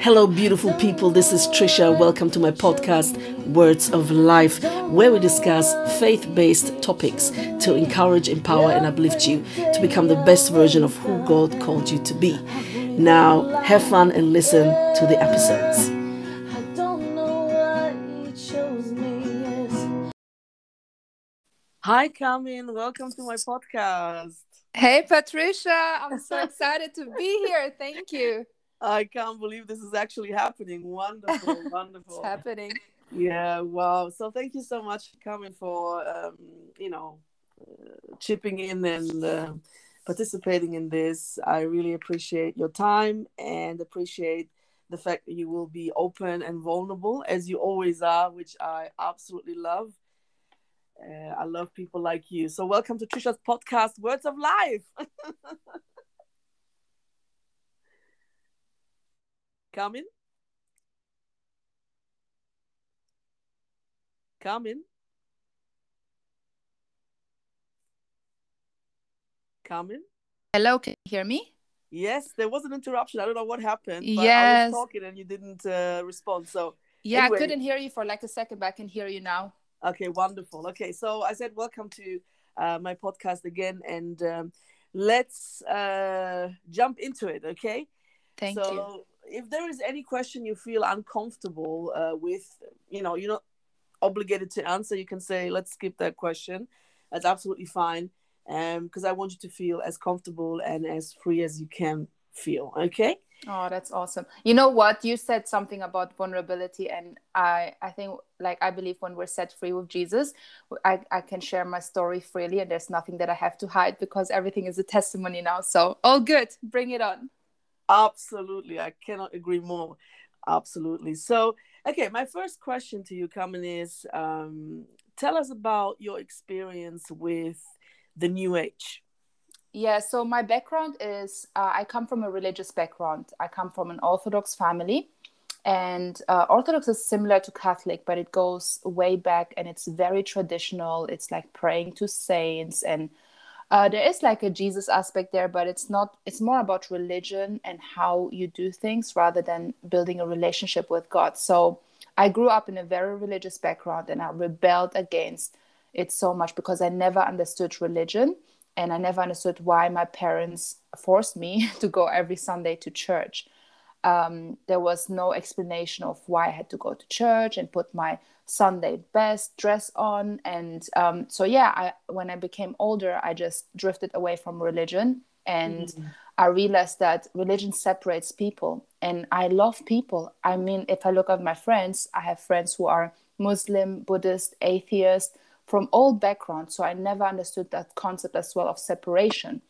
Hello, beautiful people. This is Trisha. Welcome to my podcast, Words of Life, where we discuss faith based topics to encourage, empower, and uplift you to become the best version of who God called you to be. Now, have fun and listen to the episodes. Hi, Carmen. Welcome to my podcast. Hey, Patricia. I'm so excited to be here. Thank you. I can't believe this is actually happening. Wonderful, wonderful. It's happening. Yeah, wow. So thank you so much for coming for, um, you know, uh, chipping in and uh, participating in this. I really appreciate your time and appreciate the fact that you will be open and vulnerable as you always are, which I absolutely love. Uh, I love people like you. So welcome to Trisha's podcast, Words of Life. Carmen? Carmen? Carmen? Hello, can you hear me? Yes, there was an interruption. I don't know what happened. Yes. I was talking and you didn't uh, respond. So yeah, anyway. I couldn't hear you for like a second, but I can hear you now. Okay, wonderful. Okay, so I said welcome to uh, my podcast again, and um, let's uh, jump into it. Okay. Thank so, you. If there is any question you feel uncomfortable uh, with, you know, you're not obligated to answer. You can say, "Let's skip that question." That's absolutely fine, because um, I want you to feel as comfortable and as free as you can feel. Okay. Oh, that's awesome. You know what? You said something about vulnerability, and I, I think, like, I believe when we're set free with Jesus, I, I can share my story freely, and there's nothing that I have to hide because everything is a testimony now. So, all good. Bring it on. Absolutely. I cannot agree more. Absolutely. So, okay, my first question to you, Carmen, is um, tell us about your experience with the New Age. Yeah, so my background is uh, I come from a religious background. I come from an Orthodox family. And uh, Orthodox is similar to Catholic, but it goes way back and it's very traditional. It's like praying to saints and uh, there is like a Jesus aspect there, but it's not, it's more about religion and how you do things rather than building a relationship with God. So I grew up in a very religious background and I rebelled against it so much because I never understood religion and I never understood why my parents forced me to go every Sunday to church. Um, there was no explanation of why I had to go to church and put my Sunday best dress on, and um, so yeah, I, when I became older, I just drifted away from religion, and mm-hmm. I realized that religion separates people, and I love people. I mean, if I look at my friends, I have friends who are Muslim, Buddhist, atheist from all backgrounds. So I never understood that concept as well of separation.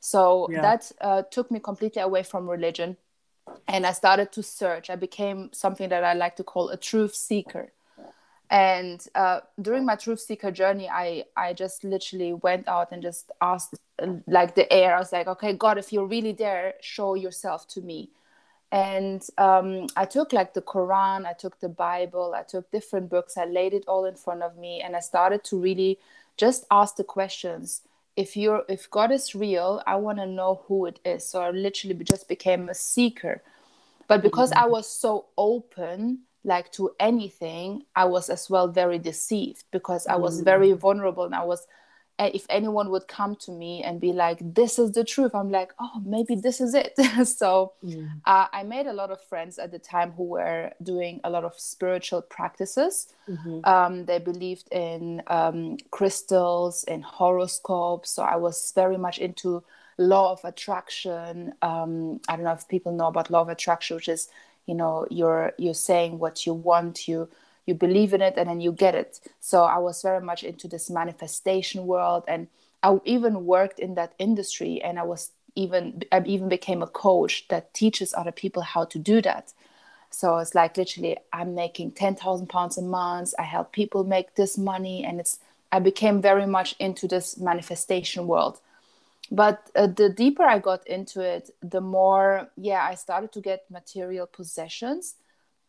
So yeah. that uh, took me completely away from religion. And I started to search. I became something that I like to call a truth seeker. And uh, during my truth seeker journey, I, I just literally went out and just asked, like the air, I was like, okay, God, if you're really there, show yourself to me and um, i took like the quran i took the bible i took different books i laid it all in front of me and i started to really just ask the questions if you're if god is real i want to know who it is so i literally just became a seeker but because mm-hmm. i was so open like to anything i was as well very deceived because i was mm-hmm. very vulnerable and i was if anyone would come to me and be like this is the truth i'm like oh maybe this is it so mm. uh, i made a lot of friends at the time who were doing a lot of spiritual practices mm-hmm. um, they believed in um, crystals and horoscopes so i was very much into law of attraction um, i don't know if people know about law of attraction which is you know you're you're saying what you want you you believe in it and then you get it. So i was very much into this manifestation world and i even worked in that industry and i was even i even became a coach that teaches other people how to do that. So it's like literally i'm making 10,000 pounds a month. I help people make this money and it's i became very much into this manifestation world. But uh, the deeper i got into it the more yeah i started to get material possessions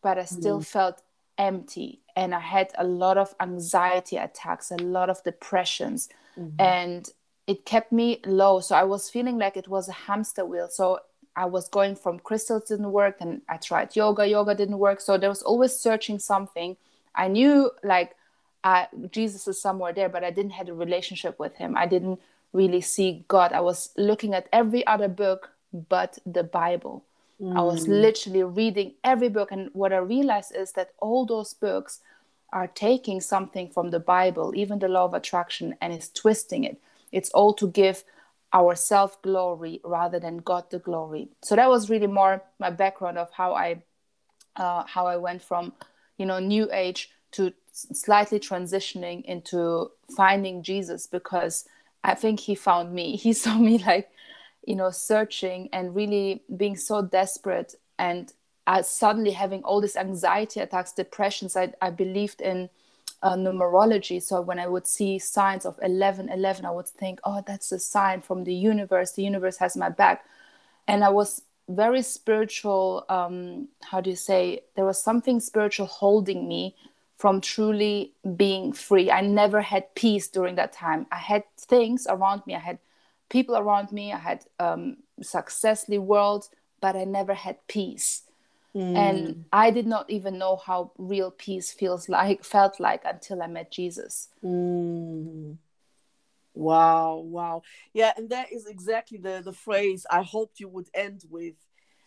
but i still mm. felt empty and i had a lot of anxiety attacks a lot of depressions mm-hmm. and it kept me low so i was feeling like it was a hamster wheel so I was going from crystals didn't work, and I tried yoga, yoga didn't work. So there was always searching something. I knew like uh, Jesus is somewhere there, but I didn't have a relationship with him. I didn't really see God. I was looking at every other book but the Bible. Mm. I was mm. literally reading every book, and what I realized is that all those books are taking something from the Bible, even the law of attraction, and is twisting it. It's all to give our self glory rather than God the glory. So that was really more my background of how I uh, how I went from you know New Age to slightly transitioning into finding Jesus because I think he found me. He saw me like you know searching and really being so desperate and uh, suddenly having all these anxiety attacks, depressions. I, I believed in uh, numerology. So when I would see signs of 11, 11, I would think, oh, that's a sign from the universe. The universe has my back. And I was very spiritual. Um, how do you say? There was something spiritual holding me from truly being free. I never had peace during that time. I had things around me. I had people around me. I had um, successfully world, but I never had peace. Mm. And I did not even know how real peace feels like, felt like until I met Jesus. Mm. Wow, wow. Yeah, and that is exactly the, the phrase I hoped you would end with.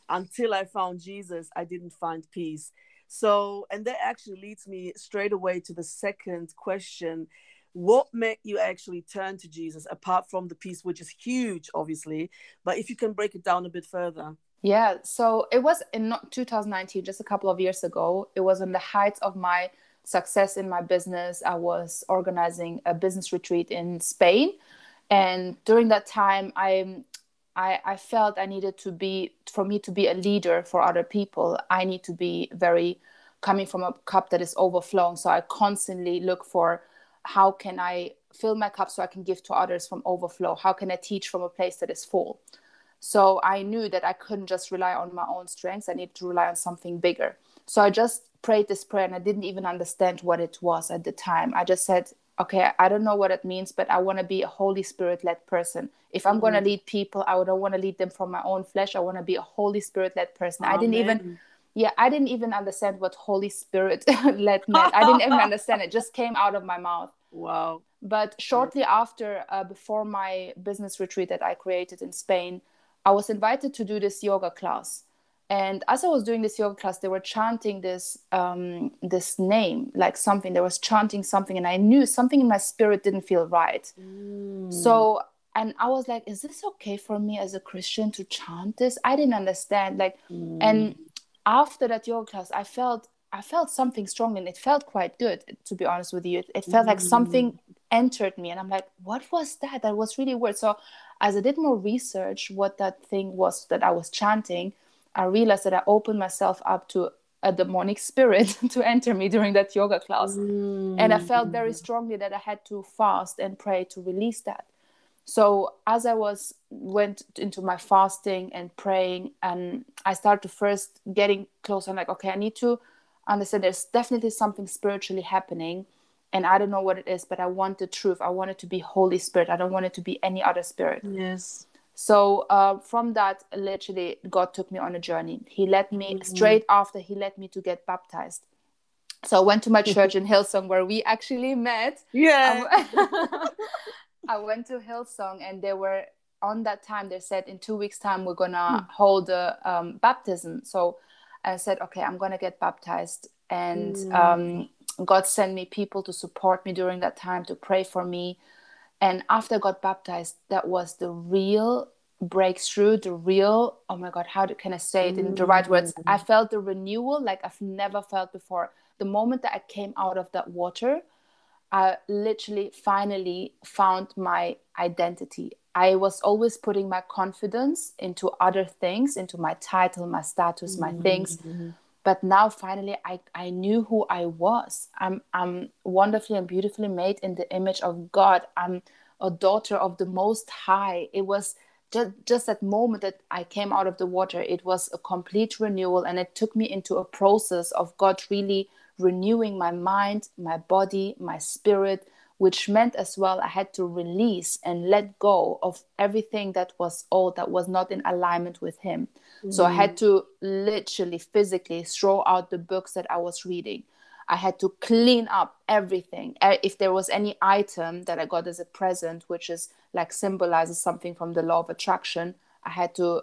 Until I found Jesus, I didn't find peace. So, and that actually leads me straight away to the second question. What made you actually turn to Jesus apart from the peace, which is huge, obviously? But if you can break it down a bit further. Yeah, so it was in 2019, just a couple of years ago. It was in the height of my success in my business. I was organizing a business retreat in Spain, and during that time, I, I, I felt I needed to be for me to be a leader for other people. I need to be very coming from a cup that is overflowing. So I constantly look for how can I fill my cup so I can give to others from overflow. How can I teach from a place that is full? So I knew that I couldn't just rely on my own strengths. I needed to rely on something bigger. So I just prayed this prayer and I didn't even understand what it was at the time. I just said, okay, I don't know what it means, but I want to be a Holy Spirit led person. If I'm mm-hmm. going to lead people, I don't want to lead them from my own flesh. I want to be a Holy Spirit led person. Amen. I didn't even, yeah, I didn't even understand what Holy Spirit led meant. I didn't even understand it. Just came out of my mouth. Wow. But shortly after, uh, before my business retreat that I created in Spain, I was invited to do this yoga class. And as I was doing this yoga class, they were chanting this um, this name, like something. They was chanting something, and I knew something in my spirit didn't feel right. Mm. So, and I was like, "Is this okay for me as a Christian to chant this?" I didn't understand. Like, mm. and after that yoga class, I felt I felt something strong, and it felt quite good. To be honest with you, it, it felt mm. like something entered me, and I'm like, "What was that? That was really weird." So as I did more research, what that thing was that I was chanting, I realized that I opened myself up to a demonic spirit to enter me during that yoga class. Mm. And I felt very strongly that I had to fast and pray to release that. So as I was went into my fasting and praying, and I started to first getting close. I'm like, okay, I need to understand there's definitely something spiritually happening and I don't know what it is, but I want the truth. I want it to be Holy Spirit. I don't want it to be any other spirit. Yes. So uh, from that, literally, God took me on a journey. He led me mm-hmm. straight after He led me to get baptized. So I went to my church in Hillsong where we actually met. Yeah. Um, I went to Hillsong and they were on that time. They said in two weeks' time we're gonna mm. hold a um, baptism. So I said, okay, I'm gonna get baptized, and mm. um, God sent me people to support me during that time, to pray for me. And after I got baptized, that was the real breakthrough, the real, oh my God, how can I say it in the right words? I mm. felt the renewal like I've never felt before. The moment that I came out of that water, I literally finally found my identity. I was always putting my confidence into other things, into my title, my status, my mm-hmm. things but now finally I, I knew who I was. I'm I'm wonderfully and beautifully made in the image of God. I'm a daughter of the most high. It was just just that moment that I came out of the water, it was a complete renewal and it took me into a process of God really renewing my mind, my body, my spirit, which meant as well I had to release and let go of everything that was old, that was not in alignment with Him. Mm. So I had to literally, physically throw out the books that I was reading. I had to clean up everything. If there was any item that I got as a present, which is like symbolizes something from the law of attraction, I had to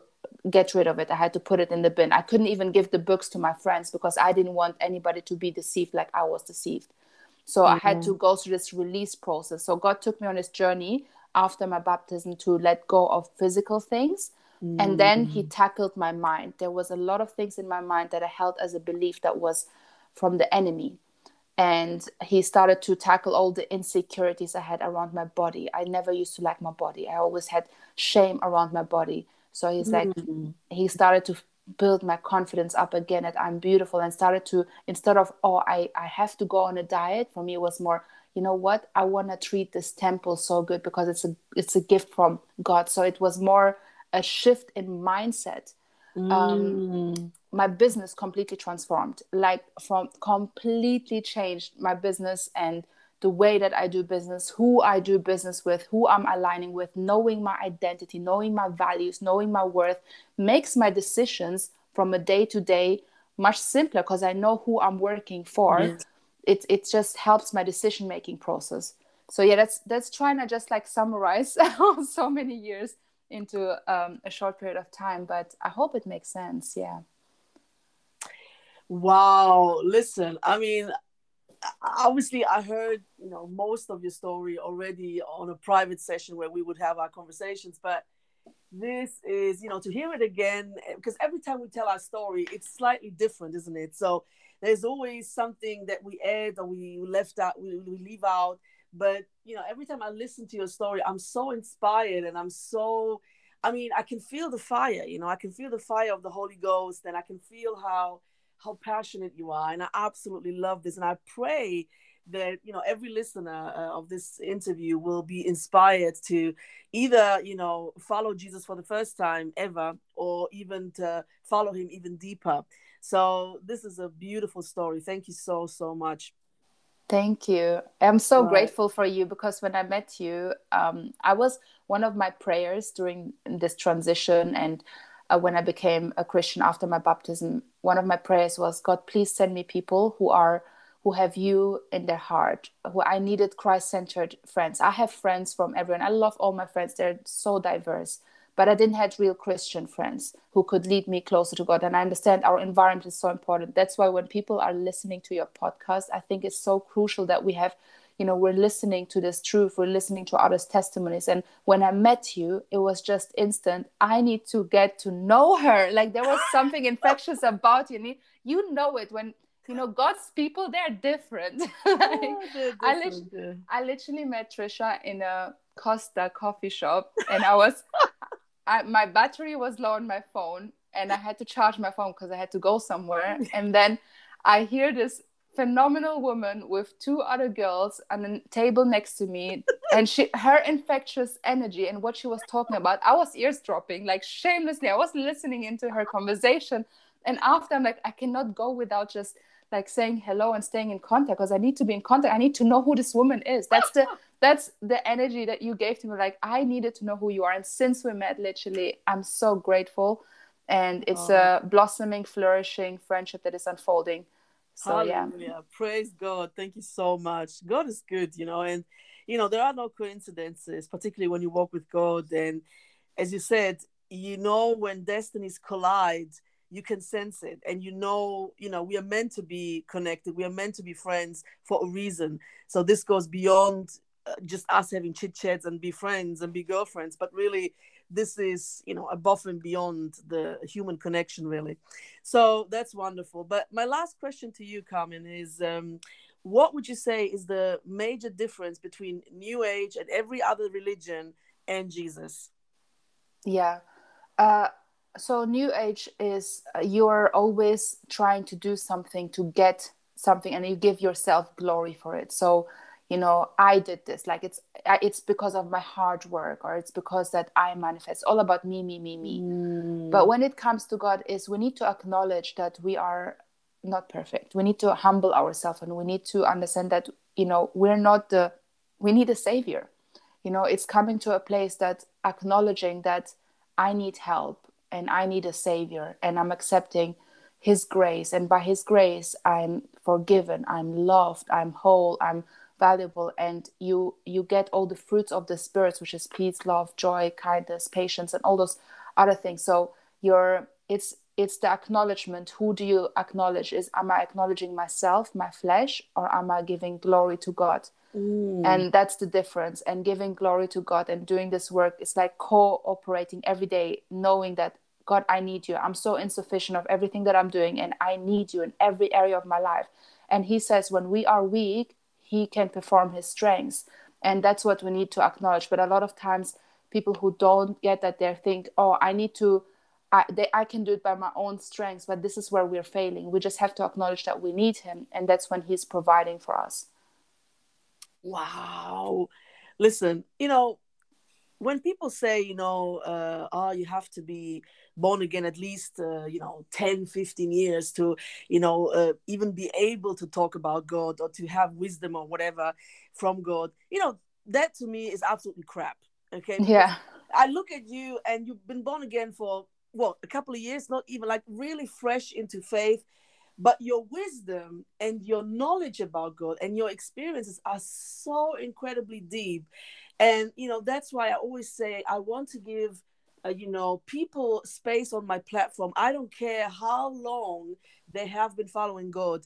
get rid of it. I had to put it in the bin. I couldn't even give the books to my friends because I didn't want anybody to be deceived like I was deceived. So mm-hmm. I had to mm-hmm. go through this release process. So God took me on this journey after my baptism to let go of physical things. Mm-hmm. And then he mm-hmm. tackled my mind. There was a lot of things in my mind that I held as a belief that was from the enemy. And he started to tackle all the insecurities I had around my body. I never used to like my body. I always had shame around my body. So he's like, mm-hmm. he started to build my confidence up again that I'm beautiful and started to, instead of, oh, I, I have to go on a diet, for me, it was more, you know what, I want to treat this temple so good because it's a, it's a gift from God. So it was more a shift in mindset. Um, mm. Um, my business completely transformed, like from completely changed my business and the way that I do business, who I do business with, who I'm aligning with, knowing my identity, knowing my values, knowing my worth makes my decisions from a day to day much simpler because I know who I'm working for. Yes. It it just helps my decision making process. So yeah, that's that's trying to just like summarize so many years into um, a short period of time, but I hope it makes sense. Yeah. Wow. Listen, I mean, obviously i heard you know most of your story already on a private session where we would have our conversations but this is you know to hear it again eh, because every time we tell our story it's slightly different isn't it? So there's always something that we add or we left out we, we leave out but you know every time i listen to your story i'm so inspired and i'm so i mean i can feel the fire you know i can feel the fire of the holy ghost and i can feel how how passionate you are. And I absolutely love this. And I pray that you know every listener uh, of this interview will be inspired to either you know follow jesus for the first time ever or even to follow him even deeper so this is a beautiful story thank you so so much thank you i'm so right. grateful for you because when i met you um, i was one of my prayers during this transition and uh, when I became a Christian after my baptism, one of my prayers was, God, please send me people who are who have you in their heart. Who I needed Christ-centered friends. I have friends from everyone. I love all my friends. They're so diverse. But I didn't have real Christian friends who could lead me closer to God. And I understand our environment is so important. That's why when people are listening to your podcast, I think it's so crucial that we have you know we're listening to this truth we're listening to others testimonies. And when i met you it was just instant. I need to get to know her. Like there was something infectious about you. You know it when you know god's people oh, they're different. Like, oh, they're different. I, literally, I literally met trisha in a costa coffee shop and i was I, my battery was low on my phone and i had to charge my phone because i had to go somewhere. And then i hear this phenomenal woman with two other girls on a table next to me and she her infectious energy and what she was talking about i was eavesdropping like shamelessly. I was listening into her conversation. And after i'm like i cannot go without just like saying hello and staying in contact because i need to be in contact. I need to know who this woman is. That's the that's the energy that you gave to me. Like i needed to know who you are. And since we met literally i'm so grateful. And it's oh. a blossoming flourishing friendship that is unfolding so Hallelujah. yeah praise god. Thank you so much. God is good you know and you know there are no coincidences particularly when you walk with god. And as you said you know when destinies collide you can sense it. And you know you know we are meant to be connected. We are meant to be friends for a reason. So this goes beyond uh, just us having chit chats and be friends and be girlfriends but really this is you know above and beyond the human connection really. So that's wonderful. But my last question to you carmen is um, what would you say is the major difference between new age and every other religion and jesus? Yeah. Uh, so new age is uh, you're always trying to do something to get something and you give yourself glory for it. So you know i did this like it's it's because of my hard work or it's because that i manifest. All about me me me me. Mm. but when it comes to god is we need to acknowledge that we are not perfect. We need to humble ourselves and we need to understand that you know we're not the we need a savior. You know it's coming to a place that acknowledging that i need help and i need a savior and i'm accepting his grace and by his grace i'm forgiven i'm loved i'm whole i'm valuable and you you get all the fruits of the spirits which is peace love joy kindness patience and all those other things. So you're it's it's the acknowledgement. Who do you acknowledge? Is am i acknowledging myself my flesh or am i giving glory to god? Mm. and that's the difference. And giving glory to god and doing this work is like cooperating every day knowing that god i need you. I'm so insufficient of everything that i'm doing and i need you in every area of my life. And he says when we are weak he can perform his strengths. And that's what we need to acknowledge. But a lot of times people who don't get that they think oh i need to I, they, I can do it by my own strengths but this is where we're failing. We just have to acknowledge that we need him and that's when he's providing for us. Wow. Listen you know when people say you know uh, oh you have to be born again at least uh, you know 10 15 years to you know uh, even be able to talk about god or to have wisdom or whatever from god you know that to me is absolutely crap okay? Yeah. I look at you and you've been born again for what a couple of years not even like really fresh into faith but your wisdom and your knowledge about god and your experiences are so incredibly deep and you know that's why i always say i want to give uh, you know people space on my platform. I don't care how long they have been following god.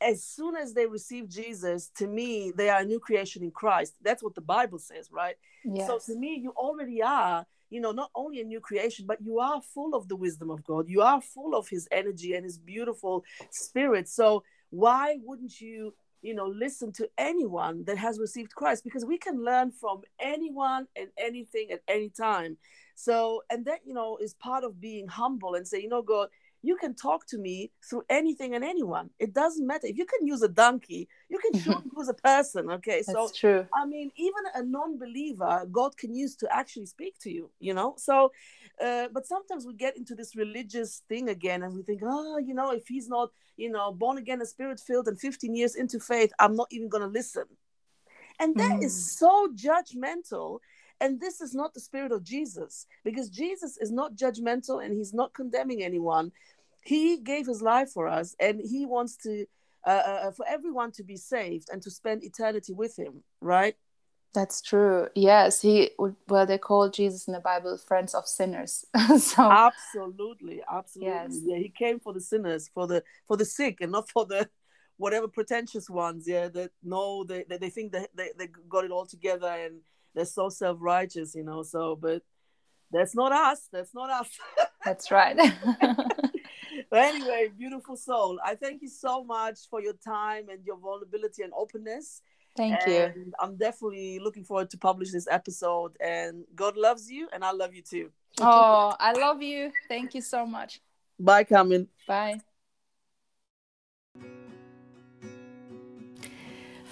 As soon as they receive jesus to me they are a new creation in christ. That's what the bible says right? Yes. so to me you already are you know not only a new creation but you are full of the wisdom of god. You are full of his energy and his beautiful spirit. So why wouldn't you you know listen to anyone that has received christ because we can learn from anyone and anything at any time. So and that you know is part of being humble and say you know god you can talk to me through anything and anyone. It doesn't matter. If you can use a donkey you can sure use a person okay? That's so true. I mean even a non-believer god can use to actually speak to you you know? So uh, but sometimes we get into this religious thing again and we think oh you know if he's not you know born again and spirit filled and 15 years into faith i'm not even going to listen. And that mm. is so judgmental. And this is not the spirit of jesus because jesus is not judgmental and he's not condemning anyone he gave his life for us and he wants to uh, uh, uh for everyone to be saved and to spend eternity with him right that's true. Yes, he well they call Jesus in the Bible friends of sinners. so absolutely, absolutely. Yes. Yeah, he came for the sinners, for the for the sick, and not for the whatever pretentious ones. Yeah, that know they they, they think that they, they got it all together and they're so self righteous, you know. So, but that's not us. That's not us. that's right. But anyway, beautiful soul. I thank you so much for your time and your vulnerability and openness. Thank and you. I'm definitely looking forward to publish this episode. And God loves you, and I love you too. oh, I love you. Thank you so much. Bye, Carmen. Bye.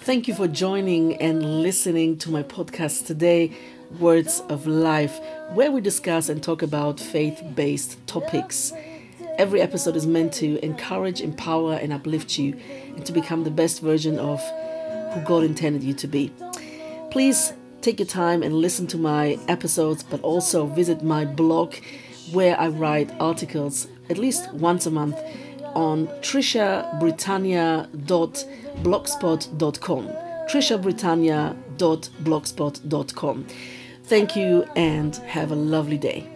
Thank you for joining and listening to my podcast today, Words of Life, where we discuss and talk about faith based topics. Every episode is meant to encourage, empower, and uplift you and to become the best version of who God intended you to be. Please take your time and listen to my episodes, but also visit my blog where I write articles at least once a month on trishabritannia.blogspot.com. trishabritannia.blogspot.com. Thank you and have a lovely day.